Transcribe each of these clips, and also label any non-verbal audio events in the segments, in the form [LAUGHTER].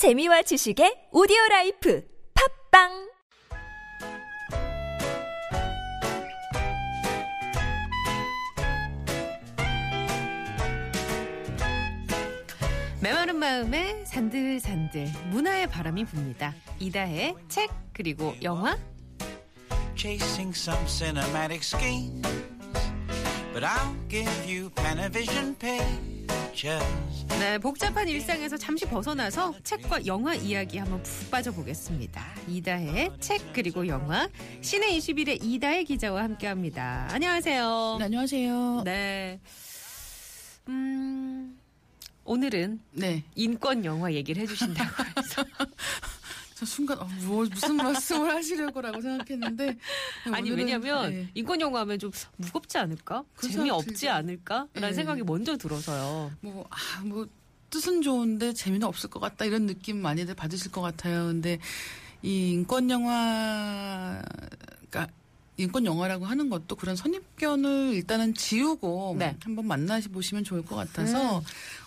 재미와 지식의 오디오 라이프 팟빵 메마른 마음에 산들산들 문화의 바람이 붑니다. 이다혜의 책 그리고 영화 chasing some cinematic schemes. But I'll give you Panavision pictures. 네, 복잡한 일상에서 잠시 벗어나서 책과 영화 이야기 한번 푹 빠져보겠습니다. 이다의 책 그리고 영화 시내 21의 이다의 기자와 함께합니다. 안녕하세요. 네, 안녕하세요. 네. 음, 오늘은 네. 인권 영화 얘기를 해주신다고 [LAUGHS] 해서 저 순간 어, 뭐, 무슨 말씀을 하시려고라고 생각했는데 네, 아니 오늘은, 왜냐면 네. 인권 영화 하면 좀 무겁지 않을까? 그 재미 없지. 않을까라는 네. 생각이 먼저 들어서요. 뭐, 아, 뭐 뜻은 좋은데 재미는 없을 것 같다 이런 느낌 많이들 받으실 것 같아요. 근데 이 인권 영화 그러니까 인권 영화라고 하는 것도 그런 선입견을 일단은 지우고 네. 한번 만나 보시면 좋을 것 같아서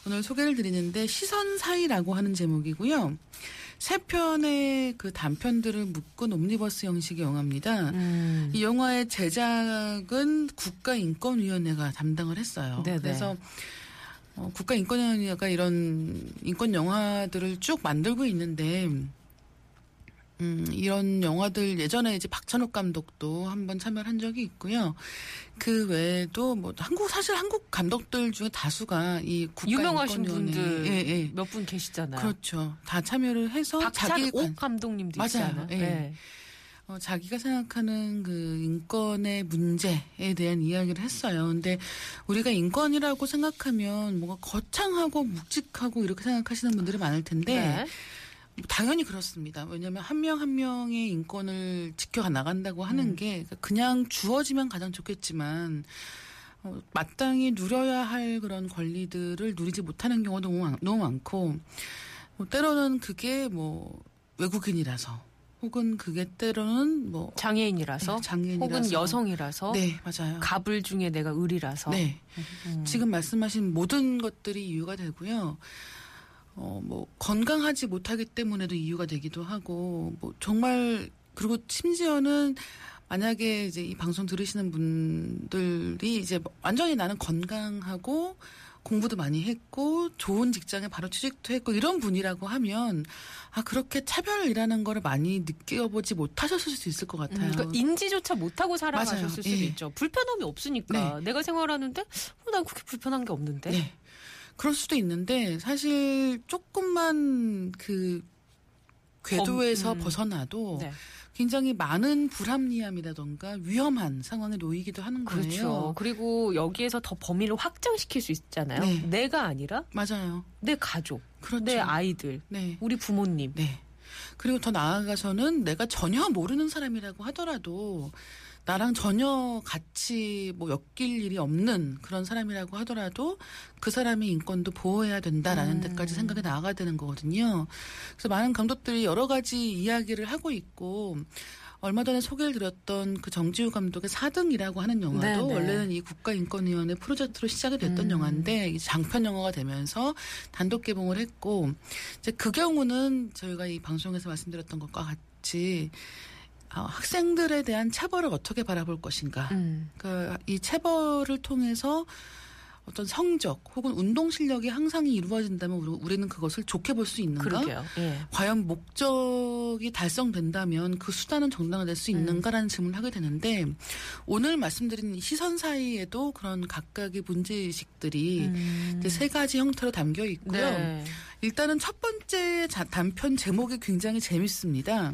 오늘 소개를 드리는데 시선 사이라고 하는 제목이고요. 세 편의 그 단편들을 묶은 옴니버스 형식의 영화입니다. 음. 이 영화의 제작은 국가인권위원회가 담당을 했어요. 네네. 그래서 어, 국가인권위원회가 이런 인권 영화들을 쭉 만들고 있는데 음, 이런 영화들 예전에 이제 박찬욱 감독도 한번 참여를 한 적이 있고요. 그 외에도 뭐 한국 사실 한국 감독들 중에 다수가 이 유명하신 국가인권위원회 분들 예, 예. 몇분 계시잖아요. 그렇죠. 다 참여를 해서 자기 박찬옥 관- 감독님도 맞아요. 있잖아요. 예. 네. 어, 자기가 생각하는 그 인권의 문제에 대한 이야기를 했어요. 근데 우리가 인권이라고 생각하면 뭔가 거창하고 묵직하고 이렇게 생각하시는 분들이 많을 텐데 네. 뭐 당연히 그렇습니다. 왜냐하면 한 명 한 명의 인권을 지켜 나간다고 하는 음. 게 그냥 주어지면 가장 좋겠지만 어, 마땅히 누려야 할 그런 권리들을 누리지 못하는 경우도 너무, 많- 너무 많고 뭐 때로는 그게 뭐 외국인이라서 혹은 그게 때로는 뭐 장애인이라서 네, 장애인이라서. 혹은 여성이라서 네 맞아요. 가불 중에 내가 을이라서 네 음. 지금 말씀하신 모든 것들이 이유가 되고요. 어, 뭐, 건강하지 못하기 때문에도 이유가 되기도 하고, 뭐, 정말, 그리고 심지어는 만약에 이제 이 방송 들으시는 분들이 이제 완전히 나는 건강하고 공부도 많이 했고 좋은 직장에 바로 취직도 했고 이런 분이라고 하면 아 그렇게 차별이라는 거를 많이 느껴보지 못하셨을 수 있을 것 음, 같아요. 그러니까 인지조차 못하고 살아가셨을 맞아요. 수도 예. 있죠. 불편함이 없으니까 내가 생활하는데 어, 난 그렇게 불편한 게 없는데. 네. 그럴 수도 있는데 사실 조금만 그 궤도에서 엄, 음. 벗어나도 네. 굉장히 많은 불합리함이라던가 위험한 상황에 놓이기도 하는 거예요. 그렇죠. 그리고 여기에서 더 범위를 확장시킬 수 있잖아요. 네. 내가 아니라 맞아요. 내 가족, 그렇죠. 내 아이들, 네. 우리 부모님. 네. 그리고 더 나아가서는 내가 전혀 모르는 사람이라고 하더라도 나랑 전혀 같이 뭐 엮일 일이 없는 그런 사람이라고 하더라도 그 사람의 인권도 보호해야 된다라는 음. 데까지 생각이 나아가야 되는 거거든요. 그래서 많은 감독들이 여러 가지 이야기를 하고 있고 얼마 전에 소개를 드렸던 그 정지우 감독의 4등이라고 하는 영화도 네네. 원래는 이 국가인권위원회 프로젝트로 시작이 됐던 음. 영화인데 장편 영화가 되면서 단독 개봉을 했고 이제 그 경우는 저희가 이 방송에서 말씀드렸던 것과 같이 아, 학생들에 대한 체벌을 어떻게 바라볼 것인가. 음. 그이 체벌을 통해서 어떤 성적 혹은 운동 실력이 항상 이루어진다면 우리- 우리는 그것을 좋게 볼 수 있는가? 예. 과연 목적이 달성된다면 그 수단은 정당화될 수 있는가라는 질문을 하게 되는데 오늘 말씀드린 이 시선 사이에도 그런 각각의 문제 의식들이 음. 이제 세 가지 형태로 담겨 있고요. 네. 일단은 첫 번째 자- 단편 제목이 굉장히 재밌습니다.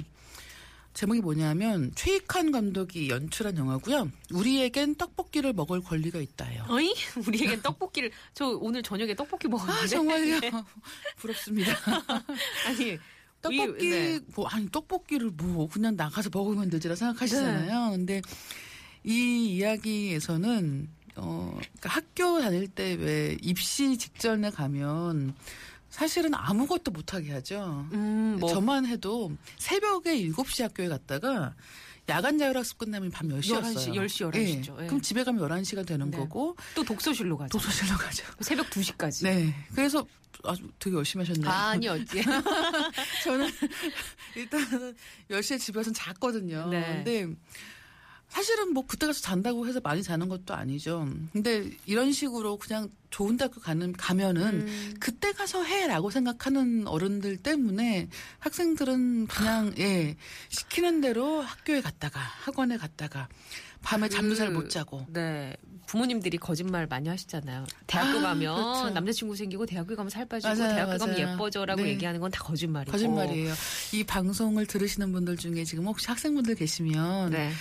제목이 뭐냐면 최익한 감독이 연출한 영화고요. 우리에겐 떡볶이를 먹을 권리가 있다예요. 어이? [LAUGHS] 우리에겐 [LAUGHS] 떡볶이를 저 오늘 저녁에 떡볶이 먹었는데. 아 정말요? [LAUGHS] 부럽습니다. 아니 떡볶이 이- 네. 뭐 아니 떡볶이를 뭐 그냥 나가서 먹으면 되지라 생각하시잖아요. 네. 근데 이 이야기에서는 어 그러니까 학교 다닐 때 왜 입시 직전에 가면 사실은 아무것도 못하게 하죠. 음, 뭐 저만 해도 새벽에 7시 학교에 갔다가 야간 자율학습 끝나면 밤 10시였어요. 11시, 10시, 11시 죠. 예. 그럼 집에 가면 11시가 되는 네. 거고 또 독서실로 가죠. 도서실로 가죠. [LAUGHS] 새벽 2시까지. 네. 그래서 아주 되게 열심히 하셨네요. 아니요. 예. [LAUGHS] 저는 일단 10시에 집에 가서 잤거든요. 네. 근데 사실은 뭐 그때 가서 잔다고 해서 많이 자는 것도 아니죠. 근데 이런 식으로 그냥 좋은 대학교 가는 가면은 음. 그때 가서 해라고 생각하는 어른들 때문에 학생들은 그냥 예 시키는 대로 학교에 갔다가 학원에 갔다가 밤에 잠도 잘 못 자고 네. 부모님들이 거짓말 많이 하시잖아요. 대학교 아, 가면 그렇죠. 남자친구 생기고 대학교 가면 살 빠지고 맞아요, 대학교 가면 맞아요. 예뻐져라고 네. 얘기하는 건 다 거짓말이고. 거짓말이에요. 이 방송을 들으시는 분들 중에 지금 혹시 학생분들 계시면 네.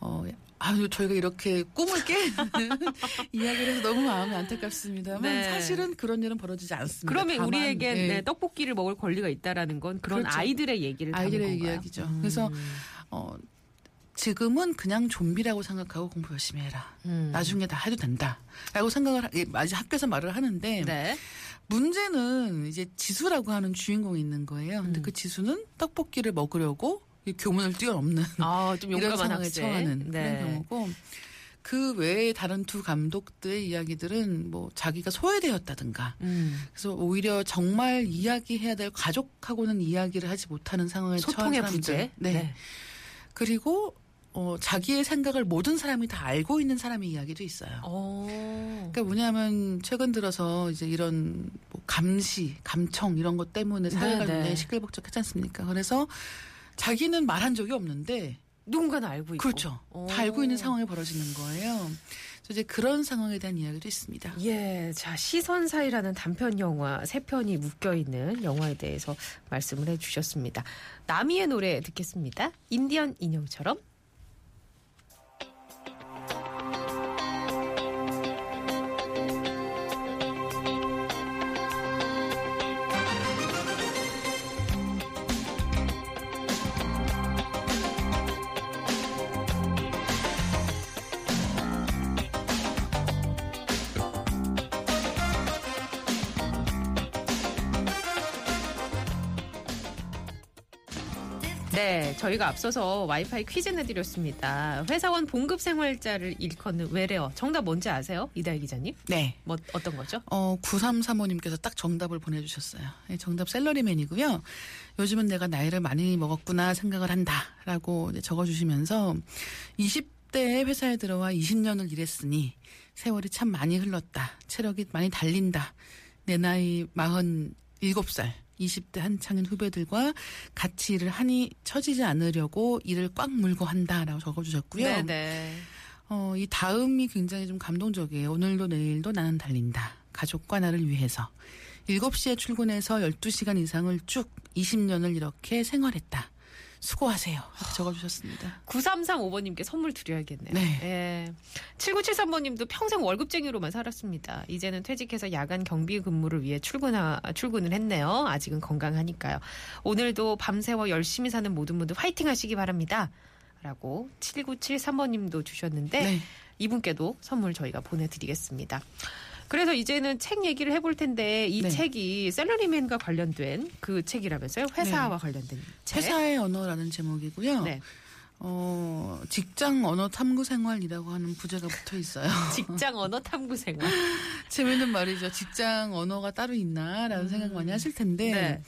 어, 아유, 저희가 이렇게 꿈을 깨는 [LAUGHS] 이야기를 해서 너무 마음이 안타깝습니다만 네. 사실은 그런 일은 벌어지지 않습니다. 그러면 다만, 우리에겐 예, 네, 떡볶이를 먹을 권리가 있다라는 건 그런 그렇죠. 아이들의 얘기를 아이들의? 이야기죠. 음. 그래서 어, 지금은 그냥 좀비라고 생각하고 공부 열심히 해라. 음. 나중에 다 해도 된다. 라고 생각을, 하- 예, 아직 학교에서 말을 하는데 네. 문제는 이제 지수라고 하는 주인공이 있는 거예요. 근데 음. 그 지수는 떡볶이를 먹으려고 이 교문을 뛰어넘는 아, 좀 이런 용감한 상황에 학생. 처하는 네. 그런 경우고 그 외에 다른 두 감독들의 이야기들은 뭐 자기가 소외되었다든가 음. 그래서 오히려 정말 이야기해야 될 가족하고는 이야기를 하지 못하는 상황에 처한 소통의 사람들. 부재. 네. 그리고 어, 자기의 생각을 모든 사람이 다 알고 있는 사람의 이야기도 있어요. 어. 그러니까 뭐냐면 최근 들어서 이제 이런 뭐 감시, 감청 이런 것 때문에 사회가 네, 네. 굉장히 시끌벅적하지 않습니까? 그래서 자기는 말한 적이 없는데 누군가는 알고 있고. 그렇죠. 어. 다 알고 있는 상황이 벌어지는 거예요. 그래서 이제 그런 상황에 대한 이야기도 있습니다. 예, 자 시선 사이라는 단편 영화 세 편이 묶여 있는 영화에 대해서 말씀을 해주셨습니다. 나미의 노래 듣겠습니다. 인디언 인형처럼. 네, 저희가 앞서서 와이파이 퀴즈 내드렸습니다. 회사원 봉급 생활자를 일컫는 외래어. 정답 뭔지 아세요? 이다희 기자님? 네. 뭐 어떤 거죠? 어, 9335님께서 딱 정답을 보내주셨어요. 네, 정답 샐러리맨이고요. 요즘은 내가 나이를 많이 먹었구나 생각을 한다. 라고 적어주시면서 20대에 회사에 들어와 20년을 일했으니 세월이 참 많이 흘렀다. 체력이 많이 달린다. 내 나이 47살. 20대 한창인 후배들과 같이 일을 하니 처지지 않으려고 일을 꽉 물고 한다라고 적어주셨고요. 네네. 어, 이 다음이 굉장히 좀 감동적이에요. 오늘도 내일도 나는 달린다. 가족과 나를 위해서. 7시에 출근해서 12시간 이상을 쭉 20년을 이렇게 생활했다. 수고하세요. 이렇게 적어주셨습니다. 9335번님께 선물 드려야겠네요. 네. 예. 7973번님도 평생 월급쟁이로만 살았습니다. 이제는 퇴직해서 야간 경비 근무를 위해 출근하, 출근을 했네요. 아직은 건강하니까요. 오늘도 밤새워 열심히 사는 모든 분들 화이팅 하시기 바랍니다. 라고 7973번님도 주셨는데 네. 이분께도 선물 저희가 보내드리겠습니다. 그래서 이제는 책 얘기를 해볼 텐데 이 네. 책이 셀러리맨과 관련된 그 책이라면서요? 회사와 네. 관련된 책. 회사의 언어라는 제목이고요. 네. 어, 직장 언어 탐구 생활이라고 하는 부제가 붙어 있어요. [LAUGHS] 직장 언어 탐구 생활. [LAUGHS] 재밌는 말이죠. 직장 언어가 따로 있나라는 생각 많이 하실 텐데. 네.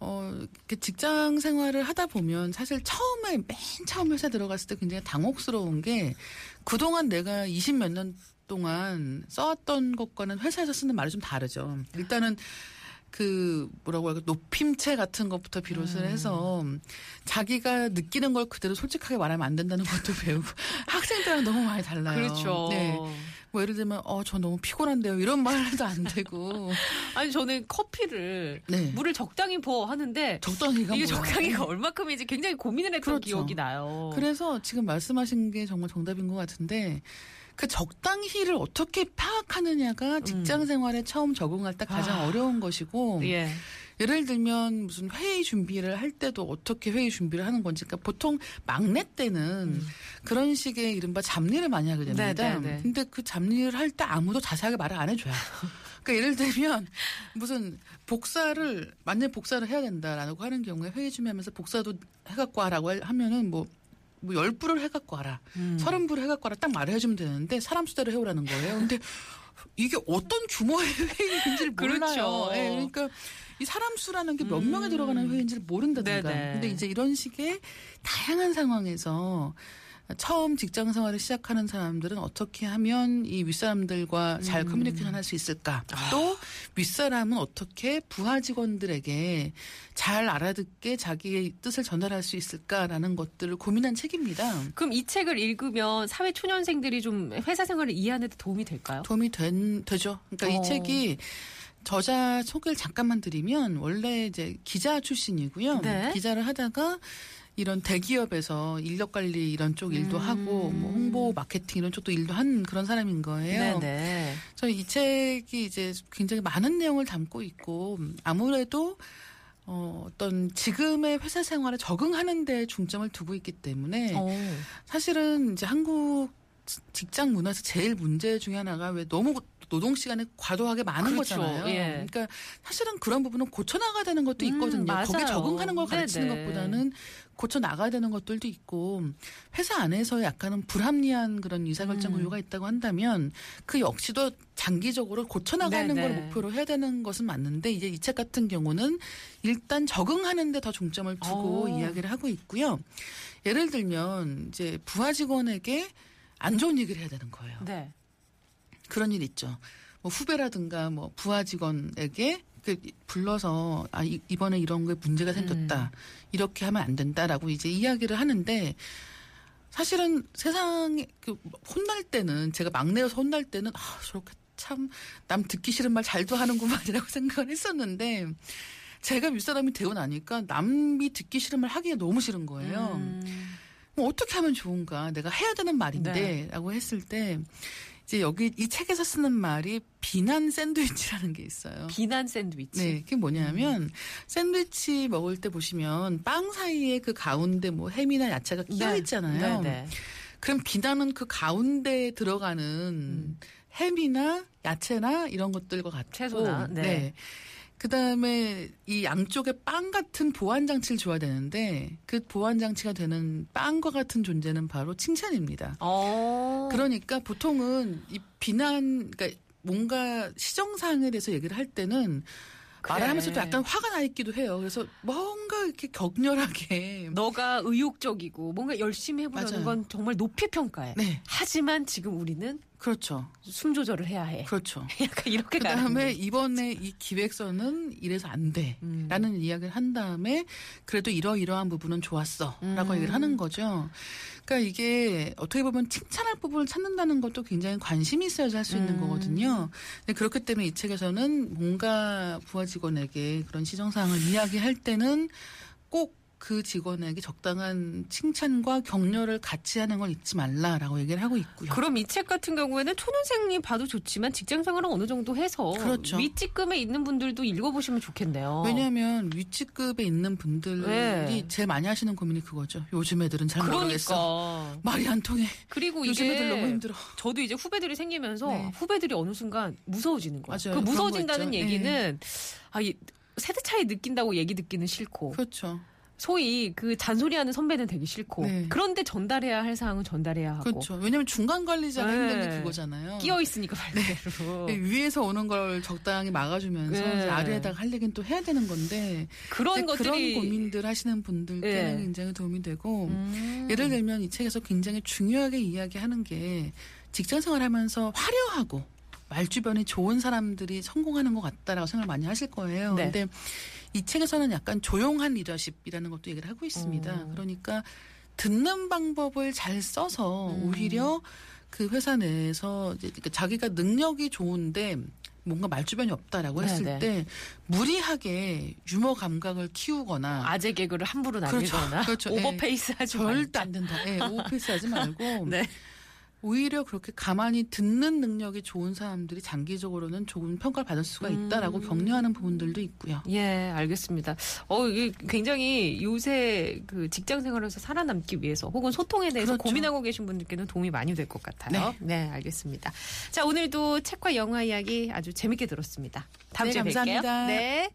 어, 이렇게 직장 생활을 하다 보면 사실 처음에, 맨 처음 회사 들어갔을 때 굉장히 당혹스러운 게 그동안 내가 20 몇 년 동안 써왔던 것과는 회사에서 쓰는 말이 좀 다르죠. 일단은 그 뭐라고 할까 높임체 같은 것부터 비롯을 음. 해서 자기가 느끼는 걸 그대로 솔직하게 말하면 안 된다는 것도 [LAUGHS] 배우고 학생들은 너무 많이 달라요. 그렇죠. 네. 뭐 예를 들면 어 저 너무 피곤한데요 이런 말도 안 되고 [LAUGHS] 아니 저는 커피를 네. 물을 적당히 부어 하는데 적당히가 이게 뭐야. 적당히가 얼마큼인지 굉장히 고민을 했던 그렇죠. 기억이 나요. 그래서 지금 말씀하신 게 정말 정답인 것 같은데 그 적당히를 어떻게 파악하느냐가 직장 생활에 처음 적응할 때 가장 아. 어려운 것이고 예. 예를 들면 무슨 회의 준비를 할 때도 어떻게 회의 준비를 하는 건지 그러니까 보통 막내 때는 그런 식의 이른바 잡일을 많이 하게 됩니다. 음. 네, 네, 네. 근데 그 잡일을 할 때 아무도 자세하게 말을 안 해줘요. [LAUGHS] 그러니까 예를 들면 무슨 복사를 만약 복사를 해야 된다라고 하는 경우에 회의 준비하면서 복사도 해갖고 하라고 하면은 뭐 뭐 10부를 해갖고 와라. 음. 30부를 해갖고 와라. 딱 말을 해주면 되는데 사람 수대로 해오라는 거예요. 근데 이게 어떤 규모의 회의인지를 몰라요. 그렇죠. 예, 그러니까 이 사람 수라는 게몇 음. 명에 들어가는 회의인지를 모른다든가. 네네. 근데 이제 이런 식의 다양한 상황에서 처음 직장 생활을 시작하는 사람들은 어떻게 하면 이 윗사람들과 잘 음. 커뮤니케이션 할 수 있을까? 아. 또 윗사람은 어떻게 부하 직원들에게 잘 알아듣게 자기의 뜻을 전달할 수 있을까라는 것들을 고민한 책입니다. 그럼 이 책을 읽으면 사회 초년생들이 좀 회사 생활을 이해하는 데 도움이 될까요? 도움이 된, 되죠. 그러니까 어. 이 책이 저자 소개를 잠깐만 드리면 원래 이제 기자 출신이고요. 네. 기자를 하다가 이런 대기업에서 인력 관리 이런 쪽 일도 음. 하고 뭐 홍보 마케팅 이런 쪽도 일도 한 그런 사람인 거예요. 네네. 저는 이 책이 이제 굉장히 많은 내용을 담고 있고 아무래도 어, 어떤 지금의 회사 생활에 적응하는 데 중점을 두고 있기 때문에 어. 사실은 이제 한국 직장 문화에서 제일 문제 중에 하나가 왜 너무 노동 시간에 과도하게 많은 그렇죠. 거잖아요. 예. 그러니까 사실은 그런 부분은 고쳐 나가야 되는 것도 음, 있거든요. 맞아요. 거기에 적응하는 걸 가르치는 네네. 것보다는 고쳐 나가야 되는 것들도 있고 회사 안에서 약간은 불합리한 그런 의사결정 음. 요구가 있다고 한다면 그 역시도 장기적으로 고쳐 나가는 네네. 걸 목표로 해야 되는 것은 맞는데 이제 이 책 같은 경우는 일단 적응하는 데 더 중점을 두고 어. 이야기를 하고 있고요. 예를 들면 이제 부하 직원에게 안 좋은 얘기를 해야 되는 거예요. 네. 그런 일 있죠. 뭐 후배라든가 뭐 부하 직원에게 그 불러서 아 이- 이번에 이런 거에 문제가 생겼다. 이렇게 하면 안 된다라고 이제 이야기를 하는데 사실은 세상에 그 혼날 때는 제가 막내여서 혼날 때는 아 저렇게 참 남 듣기 싫은 말 잘도 하는구만이라고 [LAUGHS] 생각을 했었는데 제가 윗사람이 되고 나니까 남이 듣기 싫은 말 하기가 너무 싫은 거예요. 음. 뭐 어떻게 하면 좋은가? 내가 해야 되는 말인데 네. 라고 했을 때 이제 여기 이 책에서 쓰는 말이 비난 샌드위치라는 게 있어요. 비난 샌드위치. 네, 그게 뭐냐면 샌드위치 먹을 때 보시면 빵 사이에 그 가운데 뭐 햄이나 야채가 끼어 네. 있잖아요. 네, 네. 그럼 비난은 그 가운데에 들어가는 햄이나 야채나 이런 것들과 같고 채소나, 네. 그다음에 이 양쪽에 빵 같은 보완 장치를 줘야 되는데 그 보완 장치가 되는 빵과 같은 존재는 바로 칭찬입니다. 어. 그러니까 보통은 이 비난 그러니까 뭔가 시정 사항에 대해서 얘기를 할 때는 말을 그래. 하면서도 약간 화가 나 있기도 해요. 그래서 뭔가 이렇게 격렬하게 너가 의욕적이고 뭔가 열심히 해보려는 맞아요. 건 정말 높이 평가해. 네. 하지만 지금 우리는 그렇죠. 숨 조절을 해야 해. 그렇죠. [LAUGHS] 약간 이렇게 그다음에. 이번에 이 기획서는 이래서 안 돼. 음. 라는 이야기를 한 다음에 그래도 이러이러한 부분은 좋았어. 라고 음. 얘기를 하는 거죠. 그러니까 이게 어떻게 보면 칭찬할 부분을 찾는다는 것도 굉장히 관심이 있어야지 할 수 있는 음. 거거든요. 그렇기 때문에 이 책에서는 뭔가 부하 직원에게 그런 시정 사항을 이야기할 때는 꼭 그 직원에게 적당한 칭찬과 격려를 같이 하는 걸 잊지 말라라고 얘기를 하고 있고요. 그럼 이 책 같은 경우에는 초년생이 봐도 좋지만 직장 생활을 어느 정도 해서 그렇죠. 윗직급에 있는 분들도 읽어보시면 좋겠네요. 왜냐하면 위치급에 있는 분들이 네. 제일 많이 하시는 고민이 그거죠. 요즘 애들은 잘 모르겠어. 그러니까. [LAUGHS] 말이 안 통해. 그리고 요즘 이게 애들 너무 힘들어. 저도 이제 후배들이 생기면서 네. 후배들이 어느 순간 무서워지는 거예요. 맞아요. 그 무서워진다는 있죠. 얘기는 아, 이 세대 차이 느낀다고 얘기 듣기는 싫고 그렇죠. 소위 그 잔소리하는 선배는 되기 싫고 네. 그런데 전달해야 할 사항은 전달해야 하고 그렇죠. 왜냐면 중간 관리자가 네. 힘든 게 그거잖아요. 끼어 있으니까 말 그대로 네, 위에서 오는 걸 적당히 막아주면서 네. 아래에다가 할 얘기는 또 해야 되는 건데 그런 것들이 그런 고민들 하시는 분들께는 네. 굉장히 도움이 되고 음. 예를 들면 이 책에서 굉장히 중요하게 이야기하는 게 직장 생활하면서 화려하고 말 주변이 좋은 사람들이 성공하는 것 같다라고 생각을 많이 하실 거예요. 네. 근데 이 책에서는 약간 조용한 리더십이라는 것도 얘기를 하고 있습니다. 어. 그러니까 듣는 방법을 잘 써서 음. 오히려 그 회사 내에서 그러니까 자기가 능력이 좋은데 뭔가 말주변이 없다라고 했을 네네. 때 무리하게 유머 감각을 키우거나 아재 개그를 함부로 그렇죠. 날리거나 그렇죠. 예. 오버페이스 하지 절대. 안 된다. 예, 오피스 하지 말고 [LAUGHS] 네. 오히려 그렇게 가만히 듣는 능력이 좋은 사람들이 장기적으로는 좋은 평가를 받을 수가 있다라고 음. 격려하는 부분들도 있고요. 예, 알겠습니다. 어, 이게 굉장히 요새 그 직장 생활에서 살아남기 위해서 혹은 소통에 대해서 그렇죠. 고민하고 계신 분들께는 도움이 많이 될 것 같아요. 네. 알겠습니다. 자, 오늘도 책과 영화 이야기 아주 재밌게 들었습니다. 다음 네, 주에. 감사합니다. 네.